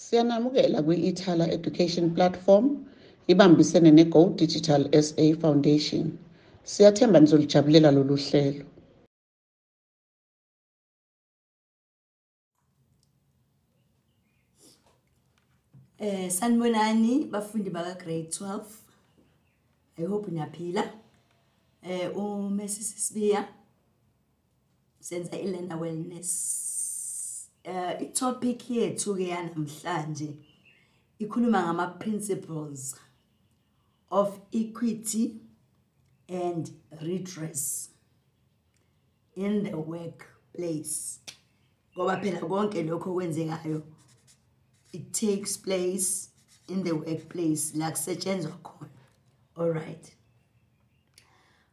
Siyanamukela kwi-Ithala Education Platform ibambisene ne-Go Digital SA Foundation. Siyathemba nizolijabulela lolu hlelo. Eh sanibonani bafundi baka grade 12. I hope niyaphila. Eh uMrs Sibiya senza i-learner wellness. Eh i-topic yethu ke yanamhlanje ikhuluma ngama principles of equity and redress in the workplace. Ngoba phela konke lokho kwenzekayo it takes place in the workplace la kusetshenzwa khona. All right.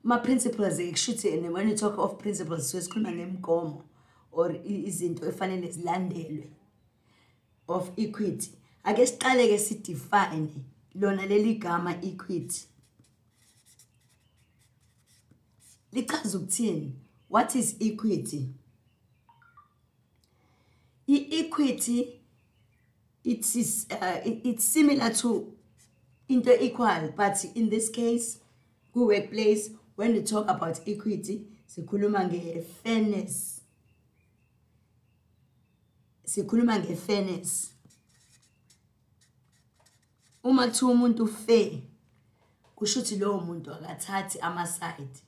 Ma principles kushuthi and when you talk of principles so sikhuluma ngemigomo or izinto efanele zilandelwe of equity. Ake siqale ke si define lona leli gama equity. Lichaza ukuthini? What is equity? I-equity it is uh, it's similar to into equal but in this case ku workplace when we talk about equity sikhuluma nge-fairness sikhuluma nge-fairness. Uma kuthiwa umuntu fair kusho ukuthi lowo muntu akathathi ama-side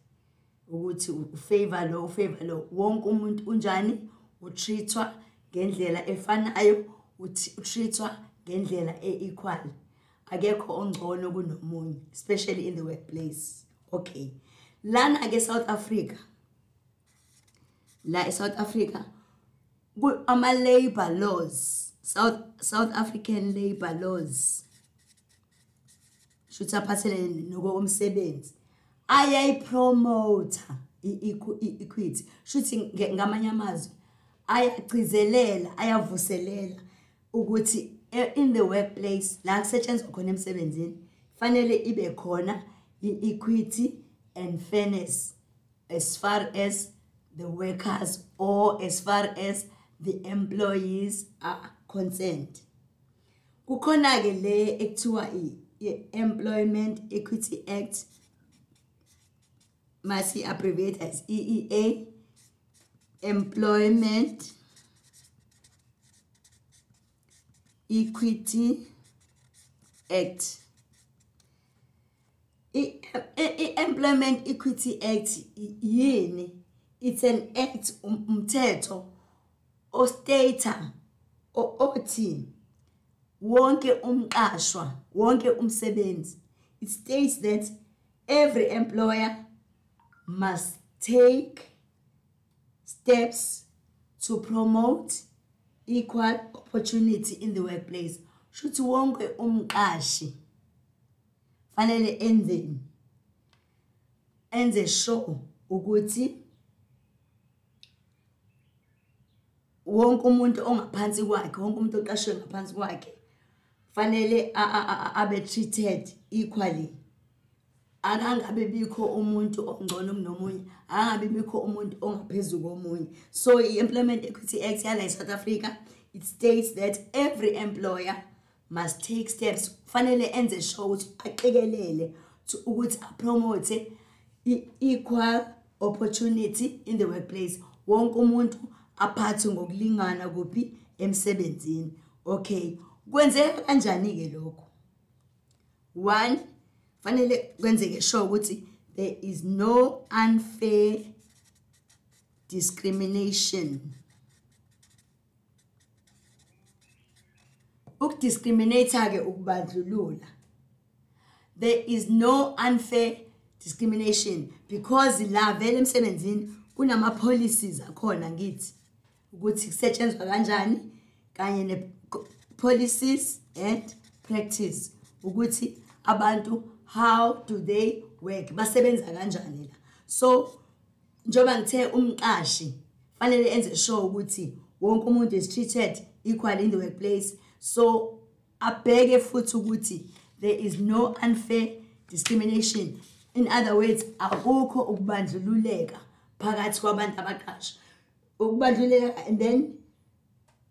ukuthi ufavor lo ufavor lo. Wonke umuntu unjani? Utreatwa ngendlela efanayo uthi- utreatwa ngendlela e-equal. Akekho ongcono kunomunye especially in the workplace. Okay. Lana ke South Africa la eSouth Africa ku- ama labor laws South South African labor laws. Shuthi aphathelene nokomsebenzi. Ayayipromote i-equity. Shuthi ngamanye amazwi ayagcizelela ayavuselela ukuthi e- in the workplace la kusetshenzwa khona emsebenzini fanele ibe khona i-equity and fairness as far as the workers or as far as the employees are concerned. Kukhona ke le ekuthiwa i i- Employment Equity Act masi abbreviate as EEA Employment Equity Act. I- i- i- Employment Equity Act i- yini? It's an act um- umthetho ostata othi wonke umqashwa wonke umsebenzi it states that every employer must take steps to promote equal opportunity in the workplace. Shuthi wonke umqashi fanele enzeni enze sure ukuthi wonke umuntu ongaphansi kwakhe wonke umuntu oqashwe ngaphansi kwakhe fanele a- a- a- abe treated equally. Akangabe bikho umuntu ongcono kunomunye angabe bikho umuntu ongaphezulu komunye. So i-employment equity act yala e-south africa it states that every employer must take steps fanele enze sure ukuthi aqikelele to- ukuthi apromote i-equal opportunity in the workplace. Wonke umuntu aphathwe ngokulingana kuphi emsebenzini. Okay kwenzeka kanjani ke lokho one fanele kwenzeke sure ukuthi there is no unfair discrimination. Ukudiscriminate ke ukubandlulula. There is no unfair discrimination because la vele emsebenzini kunama policies akhona ngithi ukuthi kusetshenzwa kanjani kanye ne policies and practice ukuthi abantu how do they work basebenza kanjani la. So njoba ngithe umqashi fanele enze sure ukuthi wonke umuntu is treated equal in the workplace so abheke futhi ukuthi there is no unfair discrimination. In other words akukho ukubandlululeka phakathi kwabantu abaqashwa ukubandlululeka and then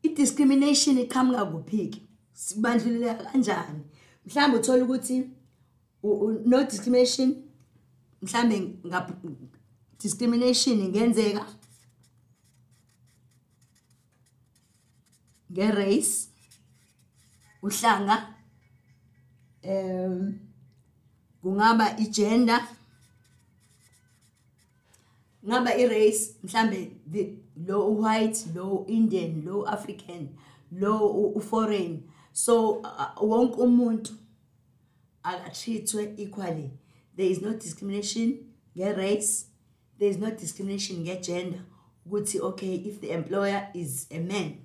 i-discrimination iqhamuka kuphi-ke sibandlululeka kanjani? Mhlawumbe uthola ukuthi no discrimination mhlambe discrimination ingenzeka nge-race uhlanga um kungaba i-gender ngaba i-race mhlambe lo white lo indian lo african lo u-foreign so uh, wonke umuntu akatreatwe equally. There is no discrimination nge-race there is no discrimination nge-gender ukuthi okay if the employer is a man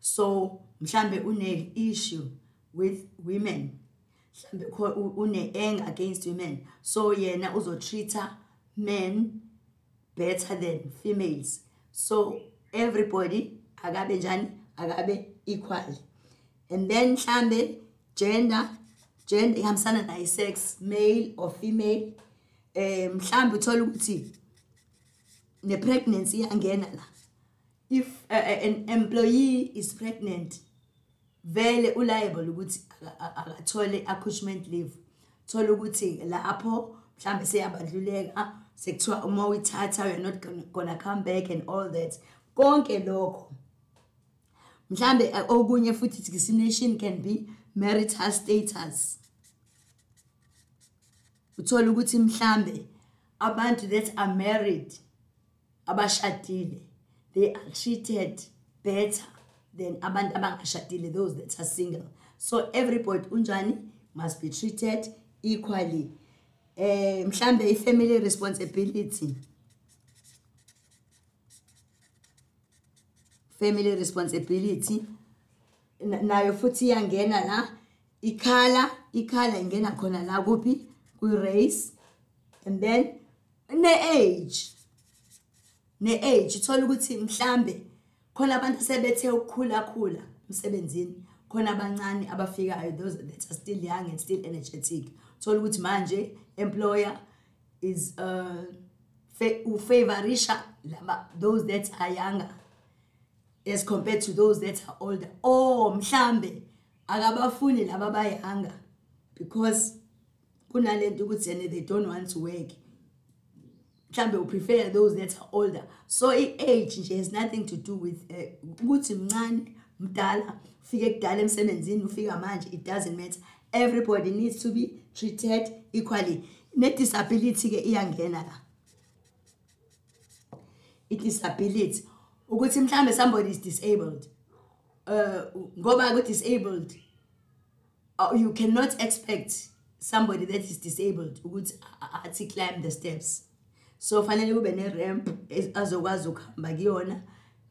so mhlambe une-issue with women mhlambe une-anger against women so yena uzotreat-a men better than females so everybody akabe njani akabe equal. And then mhlambe gender gender ihambisana nayo sex male or female eh mhlambe uthola ukuthi ne-pregnancy iyangena la. If uh, an employee is pregnant vele uliable ukuthi aka- aka- akathole accouchement leave. Thola ukuthi lapho mhlambe seyabandluleka sekuthiwa uma uyithatha you're not gonna, come back and all that. Konke lokho. Mhlambe uh, okunye futhi discrimination can be marital status. Uthola ukuthi mhlambe abantu that are married abashadile they are treated better than abantu abangashadile those that are single. So everybody unjani must be treated equally eh mhlambe i-family responsibility. Family responsibility. Na- nayo futhi iyangena la. Ikhala ikhala ingena khona la kuphi? Kwi-race. And then ne-age. Ne-age uthola ukuthi mhlambe khona abantu sebethe ukukhula khula emsebenzini. Khona abancane abafikayo those that are still young and still energetic. Uthola ukuthi manje employer is uh, fa- ufavorisha laba those that are younger as compared to those that are older. Or mhlambe akabafuni laba bayanga because kunalento ukuthi and they don't want to work. Mhlambe uprefer those that are older. So i-age nje has nothing to do with eh, ukuthi mncane mdala ufike kudala emsebenzini ufika manje it doesn't matter. Everybody needs to be treated equally. Ne-disability-ke iyangena la. I-disability ukuthi mhlambe somebody is disabled uh ngoba ku-disabled uh, you cannot expect somebody that is disabled ukuthi athi climb the steps. So fanele kube ne-ramp ez- azokwazi ukuhamba kuyona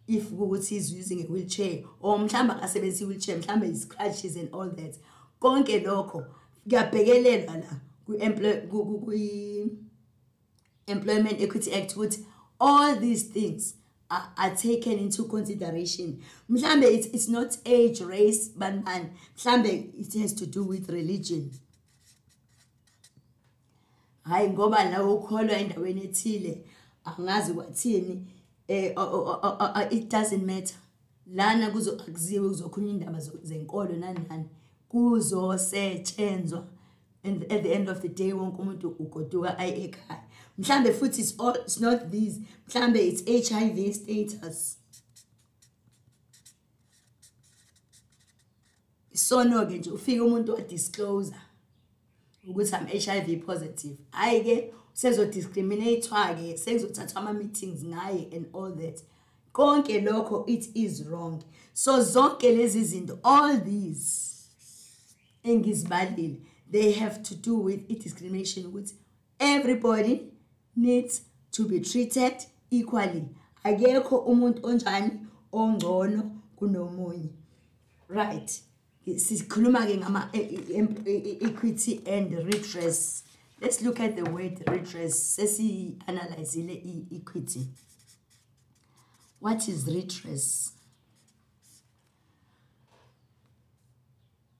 if kuwukuthi is using a wheelchair or mhlawumbe akasebenzisa i-wheelchair mhlawumbe is-crutches and all that. Konke lokho kuyabhekelelwa la kwi-employ- ku- ku- kwi- Employment Equity Act ukuthi all these things are, are taken into consideration. Mhlambe it's, it's not age race bani bani mhlambe it has to do with religion. Hayi ngoba la ukholwa endaweni ethile angazi kwathini eh it doesn't matter. Lana kuzo akuziwe kuzokhulunywa indaba zenkolo nani nani kuzosetshenzwa and at the end of the day wonke umuntu ugoduka aye ekhaya. Mhlambe futhi it's, all, it's not these mhlambe it's HIV status. Isono-ke nje ufike umuntu wadisclose ukuthi am HIV positive. Hayi ke sezodiscriminate-wa-ke sekuzothathwa ama-meetings ngaye and all that. Konke lokho it is wrong. So zonke lezi zinto all these engizibalile they have to do with i-discrimination ukuthi everybody needs to be treated equally. Akekho umuntu onjani ongcono kunomunye. Right. Sikhuluma-ke ngama-equity and redress. Let's look at the word redress. Sesiyi-analyzile i-equity. What is redress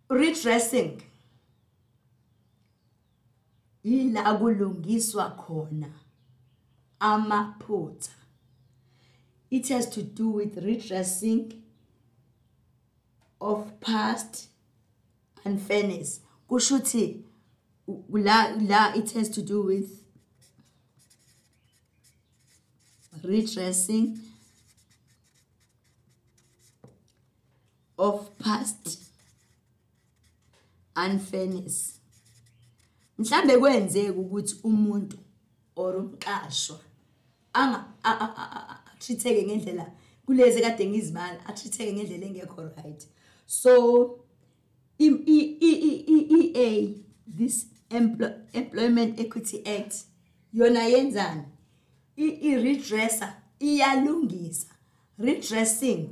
redressing. Yila kulungiswa khona amaphutha. It has to do with redressing of past unfairness. U- la la it has to do with redressing of past unfairness. Mhlambe kwenzeka ukuthi umuntu or umqashwa anga a- a- a- a- atritheke ngendlela kulezi kade ngizibala atritheke ngendlela engekho right. So i- i- i- i- i- EA this Emplo- employment equity act yona yenzani? I- i-redresser iyalungisa. Redressing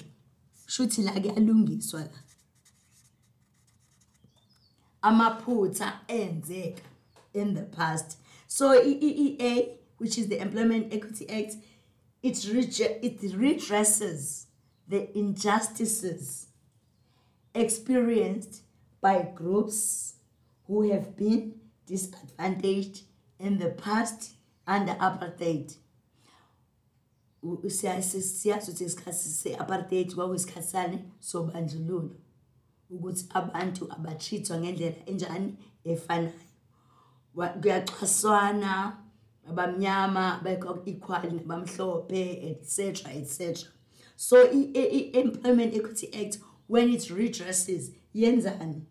shuthi la kuyalungiswa la. Amaphutha enzeka in the past so i-EEA which is the employment equity act it, rege- it redresses the injustices experienced by groups who have been disadvantaged in the past under apartheid U- u- siya- si- siyazi ukuthi isikhathi se-apartheid kwakuyisikhathi sani sobandlululo ukuthi abantu abatrithwa ngendlela enjani efanayo. Wa- kuyacwaswana abamnyama bekho-equal nabamhlophe etc etc so i-employment equity act when it redresses yenzani?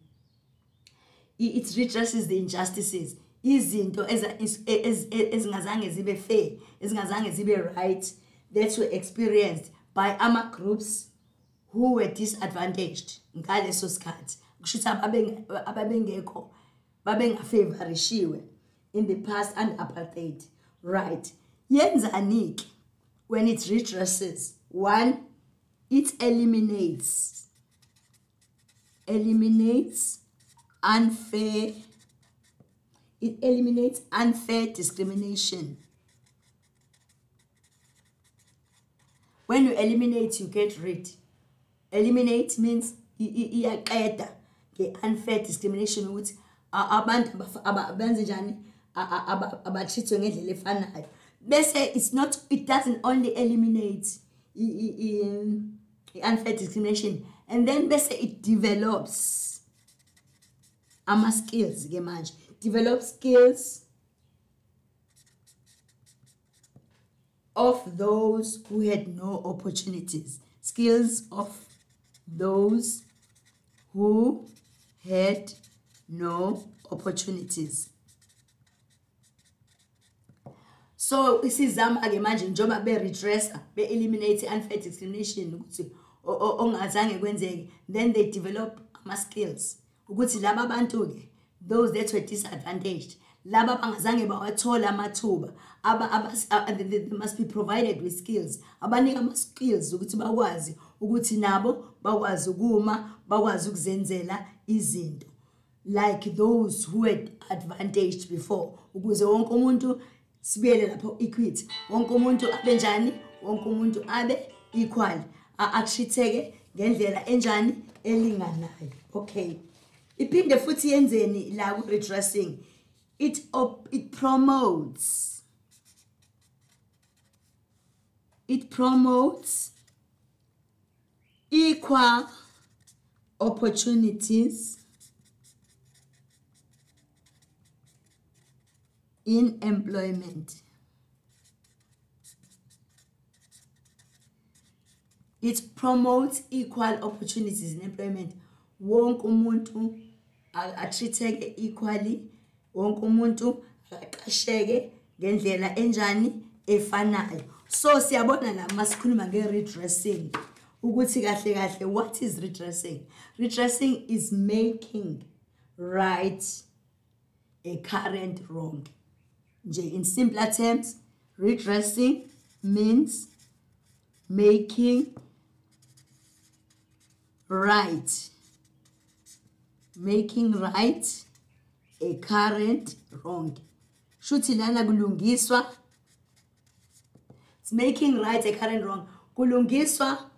It redresses the injustices. Izinto e- e- ezingazange zibe fair ezingazange zibe right that were experienced by ama-groups who were disadvantaged ngaleso sikhathi. Kusho ukuthi ababengekho babengafavorishiwe in the past and apartheid. Right. Yenzani-ke when it redresses? One it eliminates eliminates unfair it eliminates unfair discrimination. When you eliminate you get rid eliminate means iyaqeda nge-unfair discrimination ukuthi abantu benze njani? A- a- aba- abatrithwe ngendlela efanayo. Bese it's not it doesn't only eliminate i-unfair discrimination and then bese it develops ama-skills ke manje. Develop skills of those who had no opportunities. Skills of those who had no opportunities. So isizama-ke manje njengoba be-redressa be-eliminate i-unfair discrimination ukuthi o- o- ongazange kwenzeke then they develop ama-skills. Ukuthi laba those that were disadvantaged laba bangazange bawathola amathuba aba- abas- a- they must be provided with skills. Abanika ama-skills ukuthi bakwazi ukuthi nabo bakwazi ukuma bakwazi ukuzenzela izinto. Like those who had advantaged before ukuze wonke umuntu sibuyele lapho equity wonke umuntu abe njani wonke umuntu abe equal a- atritheke ngendlela enjani elinganayo. Okay. Iphinde futhi yenzeni la ku redressing it op, it promotes it promotes equal opportunities in employment. It promotes equal opportunities in employment. Wonke umuntu a- atritheke equally, wonke umuntu aqasheke ngendlela enjani efanayo. So siyabona la masikhuluma nge-redressing ukuthi kahle kahle what is redressing? Redressing is making right a current wrong. Nje in simpler terms, redressing means making right making right a current wrong shuthi lana kulungiswa it's making right a current wrong kulungiswa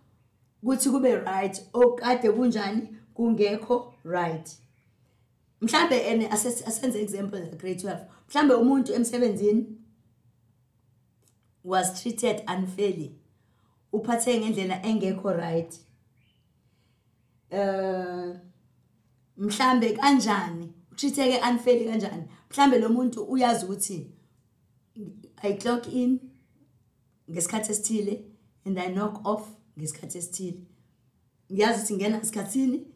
ukuthi kube right okade kunjani kungekho right. Mhlambe ene ase- asenze example la grade 12 mhlambe umuntu emsebenzini was treated unfairly. Uphathe ngendlela engekho right. Uh mhlambe kanjani utritheke unfairly kanjani? Mhlambe lo muntu uyazi ukuthi i clock in ngesikhathi esithile and i knock off ngesikhathi esithile. Ngiyazi ukuthi ngena ngesikhathini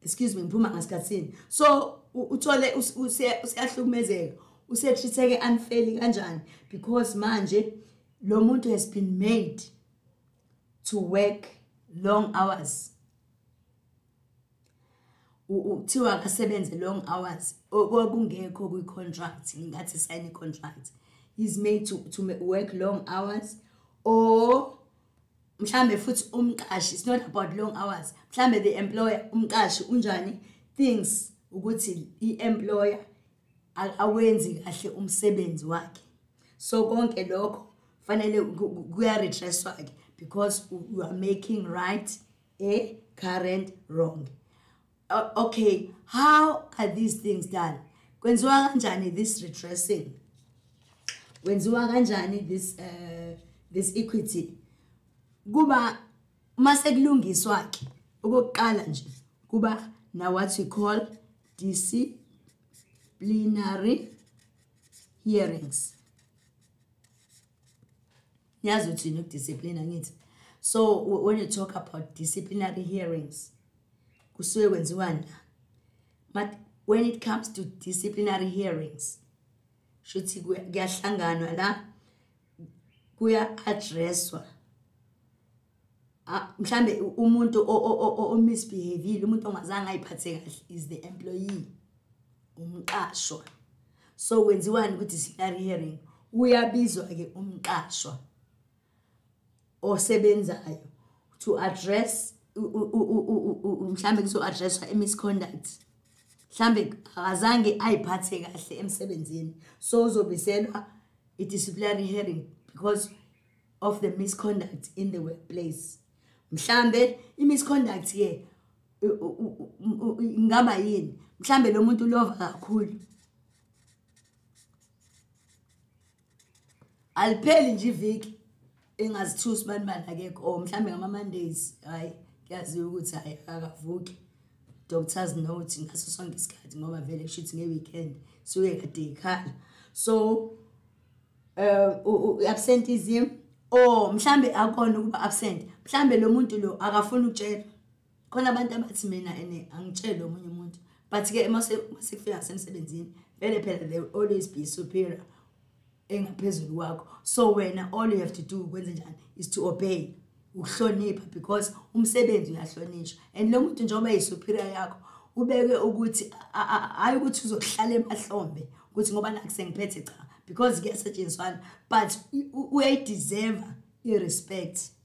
excuse me ngiphuma ngasikhathini. So u- uthole us- usiya- usiyahlukumezeka usetritheke unfairly kanjani? Because manje lo muntu has been made to work long hours. U- u- kuthiwa akasebenze long hours. Okungekho kwi-contract ngingathi sign i-contract. Is made to, to ma- work long hours or mhlambe futhi umqashi it's not about long hours. Mhlambe the employer umqashi unjani? Thinks ukuthi i-employer awenzi kahle umsebenzi wakhe. So konke lokho fanele ku- ku- kuya-redresswa ke because you are making right a current wrong. Uh, okay how are these things done? Kwenziwa kanjani this redressing? Kwenziwa kanjani this uh, this equity? Kuba mase kulungiswa ke. Okokuqala nje kuba na what we call disciplinary hearings. Niyazi ukuthi yini ukudiscipline angithi so when you talk about disciplinary hearings kusuke kwenziwani but when it comes to disciplinary hearings shuthi kuya- kuyahlanganwa la kuya-addresswa Ah, Ah, mhlambe umuntu o misbehaveile umuntu ongazange ayiphathe kahle is the employee umqashwa. So kwenziwani ukuthi disciplinary hearing? Uyabizwa ke umqashwa osebenzayo to address mhlambe kuzo addresswa emisconduct mhlambe azange ayiphathe kahle emsebenzini. So uzobiselwa i disciplinary hearing because of the misconduct in the workplace. Mhlambe i-misconduct ke ingaba yini? Mhlambe lo muntu ulova kakhulu. Alipheli nje iviki engazithusi bani bani akekho. Or mhlambe ngama-mondays hhayi kuyaziwa ukuthi hhayi akavuki. Doctors note ngaso sonke isikhathi ngoba vele kusho ukuthi nge-weekend suke kade ikhala. So uh absenteeism or mhlambe akona ukuba absent. Mhlambe lo muntu lo akafuni ukutshela. Khona abantu abathi mina ene angitshele omunye umuntu. But ke mase mase kufika ngasemsebenzini vele phela there will always be superior engaphezulu kwakho. So wena all you have to do ukwenze njani is to obey ukuhlonipha because umsebenzi uyahlonishwa. And lo muntu njengoba yisuperior yakho ubeke ukuthi a- a- hayi ukuthi uzohlala emahlombe ukuthi ngoba naku sengiphethe cha because kuyasetshenziswana. But u- u- uyayideserve i-respect. i- i- i-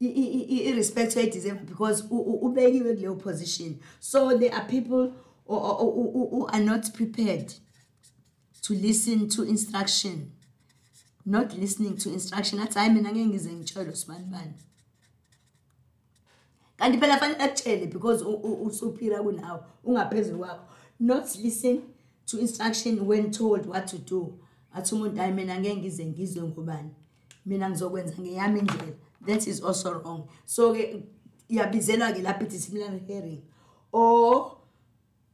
i-respect uyayideserve because ubekiwe kuleyo position. So there are people who, who, are not prepared to listen to instruction. Not listening to instruction. Athi hayi mina ngeke ngize ngitshelo sibani bani. Kanti phela fanele akutshele because u- u- usuphira kunawe ungaphezulu kwakho. Not listen to instruction when told what to do. Athi umuntu hayi mina ngeke ngize ngizwe ngobani mina ngizokwenza ngeyami that is also wrong. So-ke iyabizelwa-ke lapho i-disciplinary hearing. Or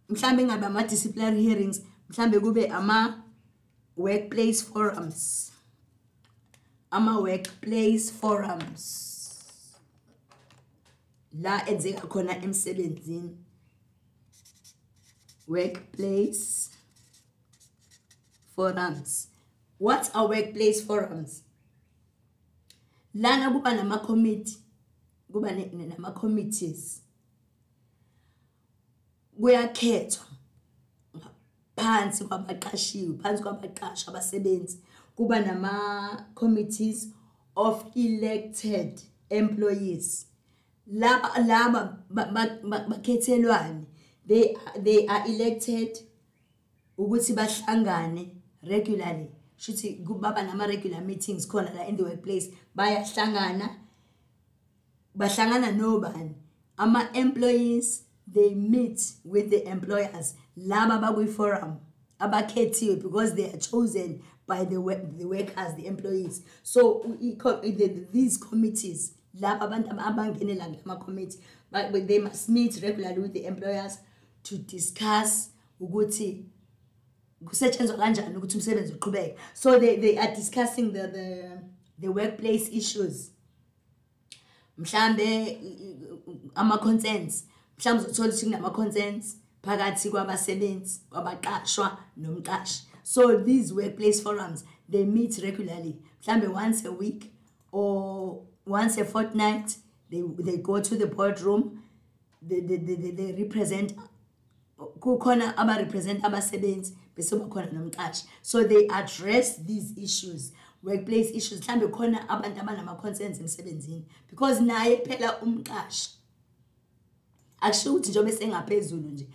mhlambe ingabe ama-disciplinary hearings mhlambe kube ama-workplace forums. Ama-workplace forums. La enzeka khona emsebenzini. Workplace forums. What are workplace forums lana kuba nama-committee kuba ne- ne- nama-committees. Kuyakhethwa phansi kwabaqashiwe phansi kwabaqashwa abasebenzi kuba nama-committees of elected employees. Laba laba ba- ba- ba- bakhethelwane they they are elected ukuthi bahlangane regularly. Shuthi kubaba nama regular meetings khona la in the workplace. Bayahlangana bahlangana nobani. Ama employees they meet with the employers. Laba bakwi forum abakhethiwe because they are chosen by the the workers the employees. So the- these committees laba abantu abangenela kulama committee but but they must meet regularly with the employers to discuss ukuthi kusetshenzwa kanjani ukuthi umsebenzi so they, they are discussing the, the, the workplace issues. Mhlambe ama-consents mhlawumbe uzothola ukuthi kunama-consents phakathi kwabasebenzi kwabaqashwa nomqashi. So these workplace forums they meet regularly. Mhlambe once a week or once a fortnight they, they go to the boardroom. They, they, they, they, they represent kukhona abarepresent abasebenzi bese bakhona nomqashi so they address these issues workplace issues mhlambe khona abantu abanama-concerns emsebenzini because naye phela umqashi akusho ukuthi njengoba sengaphezulu nje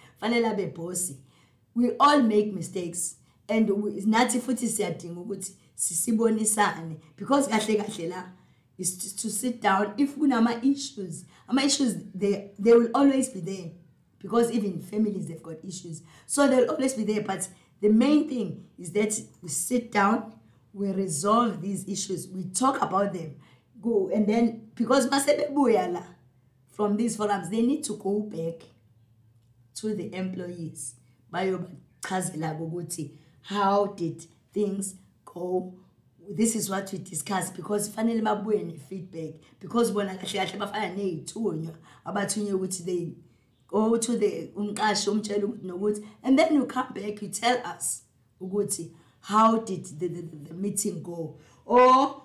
we all make mistakes and we- futhi siyadinga ukuthi sisibonisane because kahle kahle la is to, sit down if kunama-issues ama-issues they, they will always be there because even families they've got issues. So they'll always be there but the main thing is that we sit down we resolve these issues we talk about them. Go and then because masebebuya la from these forums they need to go back to the employees. How did things go? This is what we discussed because finally babuye ne-feedback because bona kahle kahle bafana ney'thunywa abathunywe ukuthi they go to the umqashi and then you come back you tell us ukuthi how did the, the, the, the meeting go? Or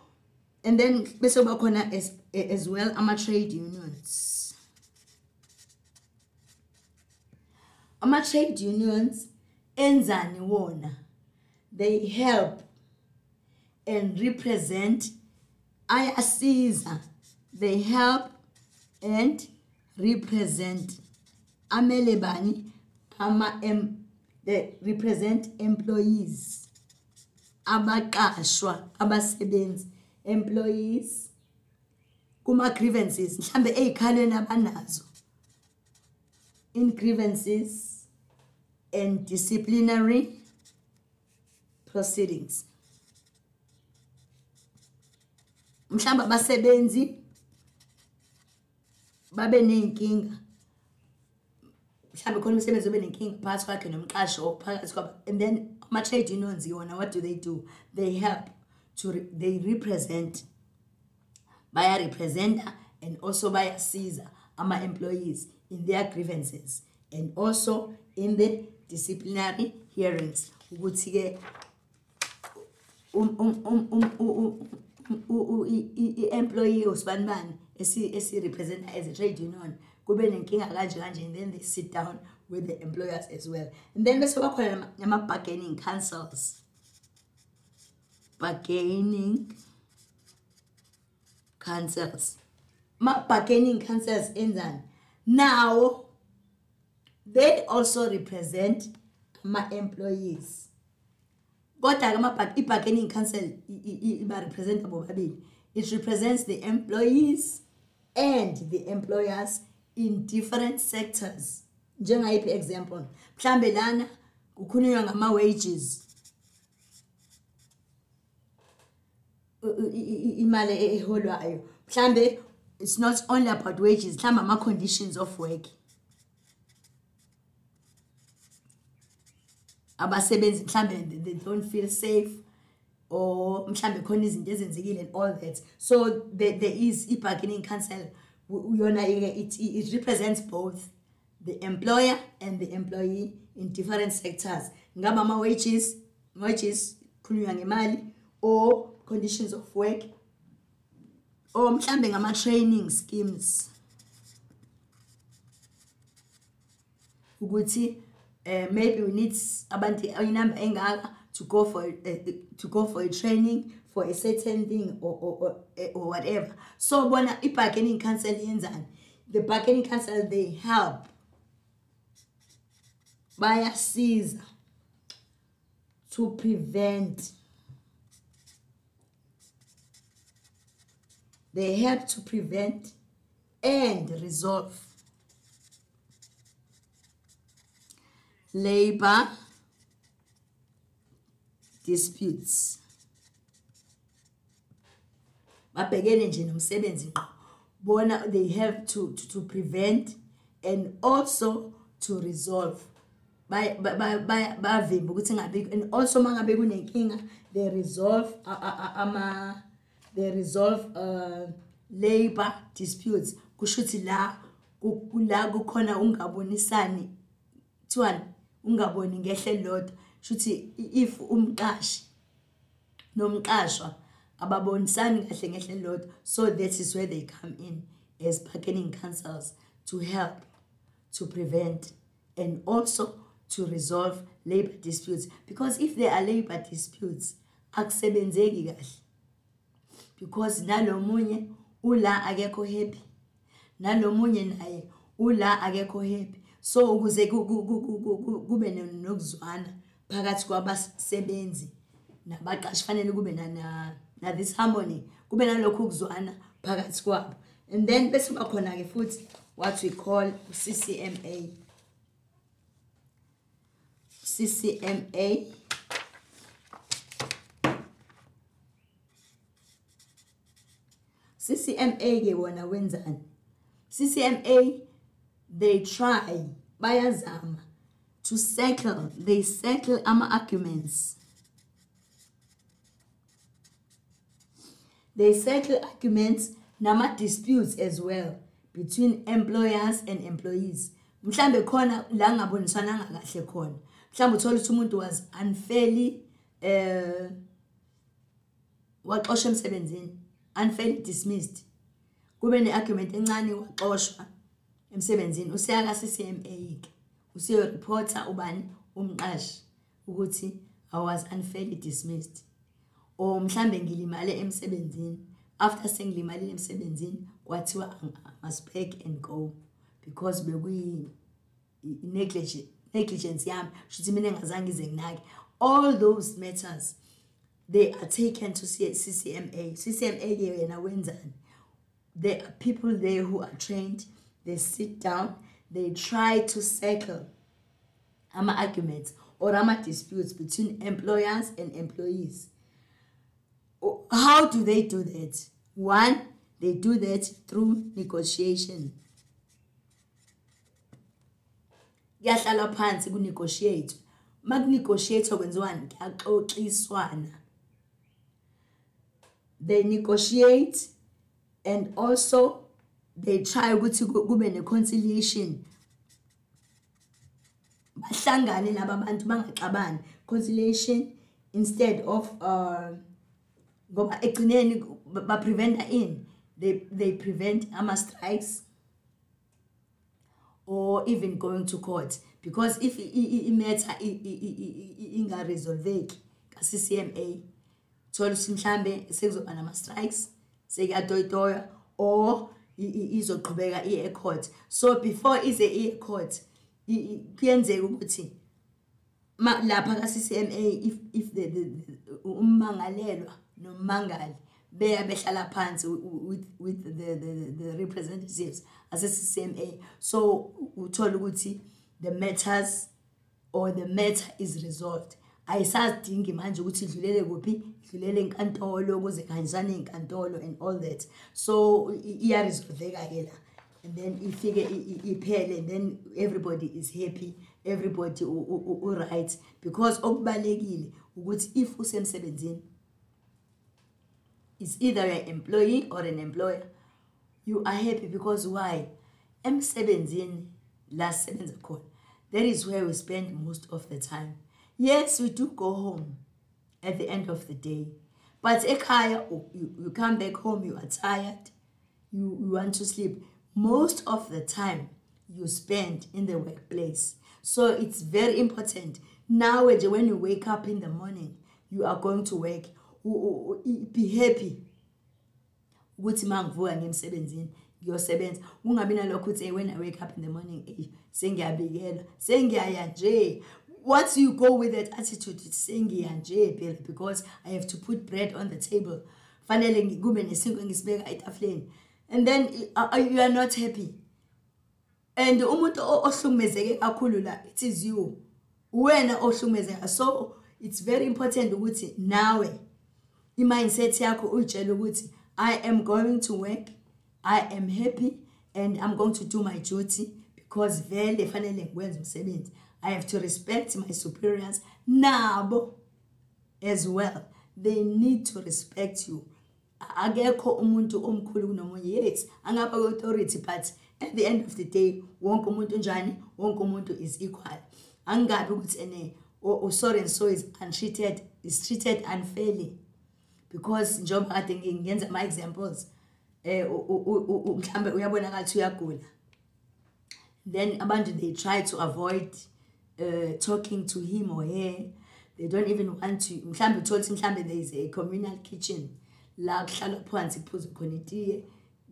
and then bese kuba khona as, as well ama-trade unions. Ama-trade unions enzani wona? They help and represent ayasiza. They help and represent amele bani? Ama em, they represent employees. Abaqashwa abasebenzi employees. Kuma grievances mhlambe ezikhalweni abanazo. In grievances and disciplinary proceedings. Mhlawumbe abasebenzi babe ney'nkinga. Mhlawumbe khona umsebenzi obe nenkinga phakathi kwakhe nomqashi or phakathi kwabo and then ama-trade unions yona what do they do? They help to re they represent bayarepresenta and also bayasiza ama-employees in their grievances and also in the disciplinary hearings. Ukuthi-ke um- um- um- i-employee osibanibani esi-representa as a trade union kube nenkinga kanje kanje and then they sit down with the employers as well. And then bese bakhona nama- nama-bargaining councils. Bargaining councils. Ma-bargaining councils enzani? Now they also represent ama-employees. Kodwa-ke i-bargaining council iba-representa bobabili. It represents the employees and the employers in different sectors. Njengayiphi example? Mhlambe lana kukhulunywa ngama-wages. Imali eholwayo. Mhlambe it's not only about wages mhlambe ama-conditions of work. Abasebenzi mhlambe they- don't feel safe or mhlambe khona izinto ezenzekile and all that. So there, there is i-bargaining council it, it represents both the employer and the employee in different sectors. Ngaba ama-wages wages khulunywa ngemali or conditions of work or mhlambe ngama-training schemes. Ukuthi uh, maybe we need abantu engaka to go for uh, to go for a training for a certain thing or or, or, eh, or whatever. So bona i-bargaining council yenzani the bargaining council they help. Bayasiza to prevent. They help to prevent and resolve. Labor disputes babhekene nje nomsebenzi ngqo. Bona they have to, to, to prevent and also to resolve. Bavimba ukuthi ngabe and also mangabe kunenkinga they resolve ama they resolve uh, labor disputes. Kusho ukuthi la ku- ku- la kukhona ungabonisani kuthiwani ungaboni ngehle lodwa. Shuthi if umqashi nomqashwa ababonisani kahle ngehle lodwa so that is where they come in as bargaining councils to help to prevent and also to resolve labor disputes. Because if there are labor disputes akusebenzeki kahle. Because nalomunye ula akekho happy. Nalomunye naye ula akekho happy. So ukuze ku- ku- ku- ku- ku- ku- kube no- nokuzwana phakathi kwabasebenzi nabaqashi fanele kube na, na, na this harmony kube nalokhu ukuzwana phakathi kwabo. And then bese kuba khona-ke futhi what we call CCMA CCMA CCMA ke wona wenzani? CCMA they try bayazama to settle they settle ama they settle arguments nama disputes as well between employers and employees. Mhlambe khona la ngaboniswana kahle khona. Mhlambe uthola ukuthi umuntu was unfairly eh waxoshwa emsebenzini unfairly dismissed. Kube ne-argument encane waxoshwa emsebenzini. Useya ka-CCMA ke useyoreporta ubani? Umqashi ukuthi i was unfairly dismissed. Or mhlambe ngilimale emsebenzini. After sengilimalile emsebenzini kwathiwa I must pack and go. Because bekuyi negligence negligence yami shuthi mina engazange ngize nginake. All those matters they are taken to CCMA CCMA ke yena wenzani? There are people there who are trained. They sit down. They try to settle ama arguments or ama disputes between employers and employees how do they do that? One they do that through negotiation. Kuyahlalwa phansi kunegotiate. Makunegotiate kwenziwani kuyaxoxiswana. They negotiate and also they try ukuthi ku- kube ne-conciliation. Bahlangane laba bantu bangaxabani. Conciliation instead of uh, ngoba egcineni ba preventa in they they prevent ama strikes or even going to court. Because if imatter inga resolveki ka CCMA thola ukuthi mhlambe sekuzoba nama strikes sekuyatoyitoya or izoqhubeka iye court so before ize iye court kuyenzeka ukuthi lapha ka CCMA if if the ummangalelwa nommangali beya behlala phansi wi- with with the the, the representatives ase-CCMA so uthola ukuthi the matters or the matter is resolved. I start ayisadingi manje ukuthi idlulele kuphi? Idlulele enkantolo ukuze kuhanjisane ey'nkantolo and all that. So i- iyaresolveka-ke la and then ifike iphele and then everybody is happy everybody u-right. Because okubalekile ukuthi if usemsebenzini it's either an employee or an employer. You are happy because why? Emsebenzini la sisebenza khona. That is where we spend most of the time. Yes we do go home at the end of the day but ekhaya u- you, you come back home you are tired. You, you want to sleep. Most of the time you spend in the workplace. So it's very important. Now when you wake up in the morning you are going to work be happy ukuthi mangivuka ngemsebenzini ngiyosebenza. Ungabi nalokho ukuthi "Eh, when i wake up in the morning eh, sengiyabikela sengiyaya nje. Once you go with that attitude? It's sengiya nje phela because i have to put bread on the table. Fanele kube nesinkwa engisibeka etafuleni. And then uh, uh, you are not happy. And umuntu ohlukumezeke kakhulu la it is you. Wena ohlukumezeka. So it's very important ukuthi nawe i-mindset yakho uyitshele ukuthi i am going to work i am happy and i'm going to do my duty because vele fanele ngikwenza umsebenzi. I have to respect my superiors nabo as well. They need to respect you. Akekho umuntu omkhulu kunomunye. Yes angaba authority but at the end of the day wonke umuntu njani wonke umuntu is equal. Angabi ukuthi ene oh, oh, sorry and so is untreated is treated unfairly because njengoba kade ngingenza ama examples eh mhlambe uyabonakala ukuthi uyagula. Then abantu they try to avoid uh, talking to him or her. They don't even want to mhlambe uthola ukuthi mhlambe there is a communal kitchen la kuhlalwa phansi kuphuzwa khona itiye.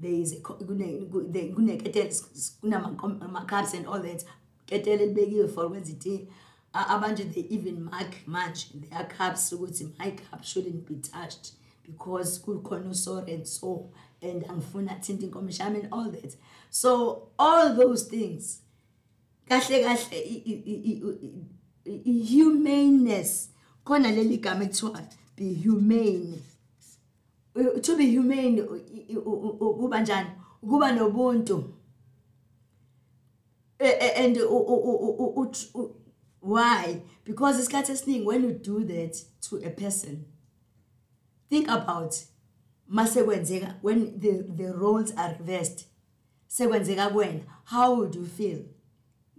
There is a kuneketele kunama-cups and all that. Ketele libekiwe for kwenza itiye. Abantu they even mark manje their cups ukuthi my cup shouldn't be touched because kukhona usore and so and angifuna athinta inkomishi i mean all that. So all those things kahle kahle i-humaneness khona leli gama ekuthiwa be humane. To be humane kuba njani? Ukuba nobuntu. And why? Because isikhathi esiningi when you do that to a person think about masekwenzeka when the, the roles are reversed sekwenzeka kuwena how would you feel?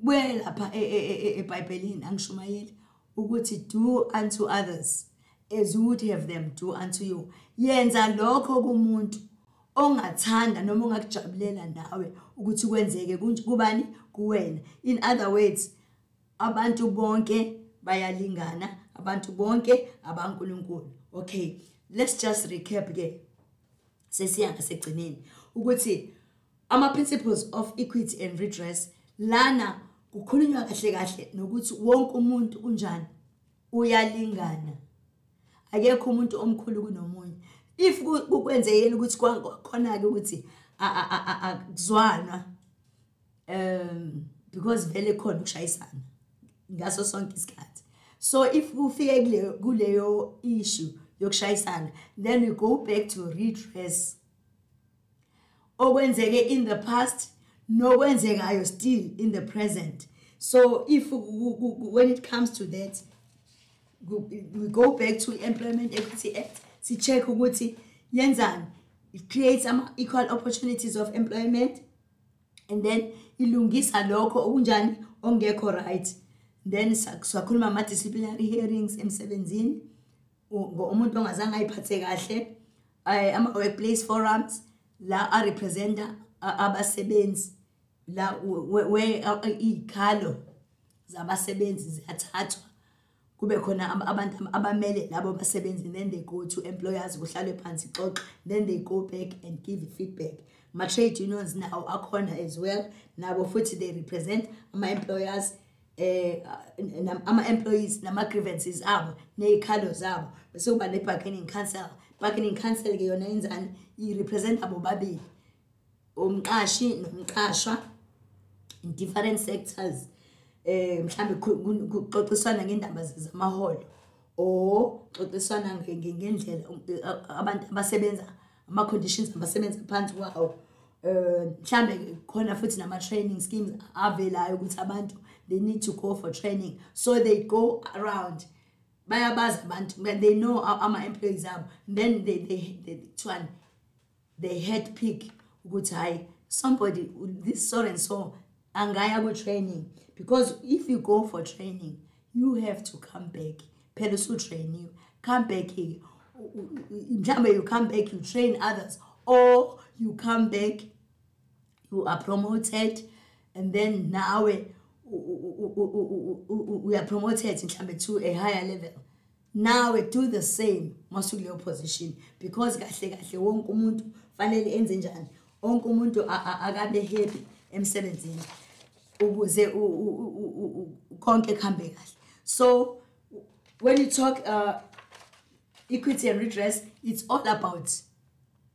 Kuye lapha ebhayibhelini angishumayeli ukuthi do unto others as you would have them do unto you. Yenza lokho kumuntu ongathanda noma ongakujabulela nawe ukuthi kwenzeke kubani? Kuwena. In other words abantu bonke bayalingana abantu bonke abankulunkulu. Okay let's just recap ke sesiya ngasegcineni ukuthi ama principles of equity and redress lana kukhulunywa kahle kahle nokuthi wonke umuntu unjani? Uyalingana. Akekho umuntu omkhulu kunomunye. If kukwenzekile ukuthi khona ke ukuthi akuzwana um because vele khona ukushayisana. Ngaso sonke isikhathi so if ufike kuleyo issue yokushayisana then we go back to redress. Okwenzeke in the past nokwenzekayo still in the present. So if when it comes to that we go back to employment equity act si check ukuthi yenzani? It creates equal opportunities of employment and then ilungisa lokho okunjani? Ongekho right then sakhuluma ama disciplinary hearings emsebenzini. Umuntu ongazange ayiphathe kahle ama workplace forums la a representa abasebenzi la we ikhalo zabasebenzi ziyathathwa. Kube khona abantu abamele labo basebenzi then they go to employers kuhlalwe phansi xoxa then they go back and give feedback. Ma trade unions nawo akhona as well nabo futhi they represent ama employers eh ama employees nama grievances abo nezikhalo zabo. Bese kuba ne bargaining council. Bargaining council ke yona yenzani i represent abo babili. Umqashi nomqashwa in different sectors. Eh mhlambe kuxoxiswana ngendaba zamaholo o xoxiswana ngendlela abantu abasebenza ama conditions abasebenza phansi kwawo. eh Eh, mhlambe khona futhi nama training schemes avelayo ukuthi abantu they need to go for training. So they go around. Bayabazi abantu they know ama employees abo. Then they they they one they head pick ukuthi hayi somebody this so and so angaya ku training because if you go for training you have to come back. Phela you. Come back here mhlambe you come back you train others or you come back you are promoted and then nawe we are promoted mhlambe to a higher level nawe do the same masukuleyo position because kahle kahle wonke umuntu fanele enze njani wonke umuntu akabe happy emsebenzini ukuze konke kuhambe kahle so when you talk uh, equity and redress it's all about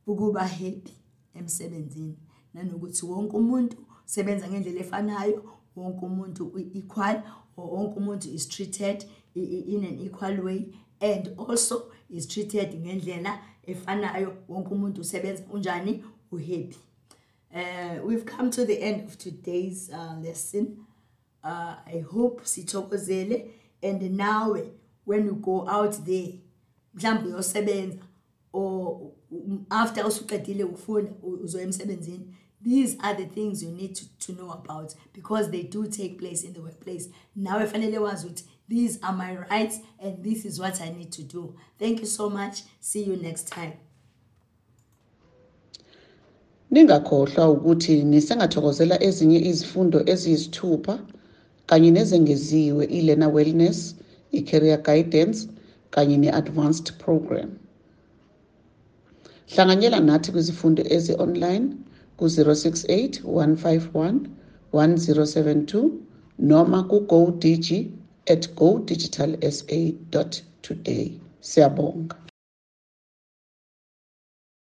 ukuba happy emsebenzini nanokuthi wonke umuntu sebenza ngendlela efanayo wonke umuntu equal wonke umuntu is treated in an equal way and also is treated ngendlela efanayo wonke umuntu usebenza unjani uhappy Uh, we've come to the end of today's uh, lesson. Uh, I hope sithokozele and nawe when you go out there mhlawumbe uyosebenza or after usuqedile ufunda u- uzoya emsebenzini. These are the things you need to, to know about because they do take place in the workplace. Nawe fanele wazi ukuthi these are my rights and this is what i need to do. Thank you so much. See you next time. Ningakhohlwa ukuthi nisengathokozela ezinye izifundo eziyisithupha kanye nezengeziwe i-Learner Wellness, i-Career Guidance kanye ne-Advanced Program. Hlanganyela nathi kwizifundo ezi-online ku-068 151 1072 noma ku-GoDigi at godigitalsa.today. Siyabonga.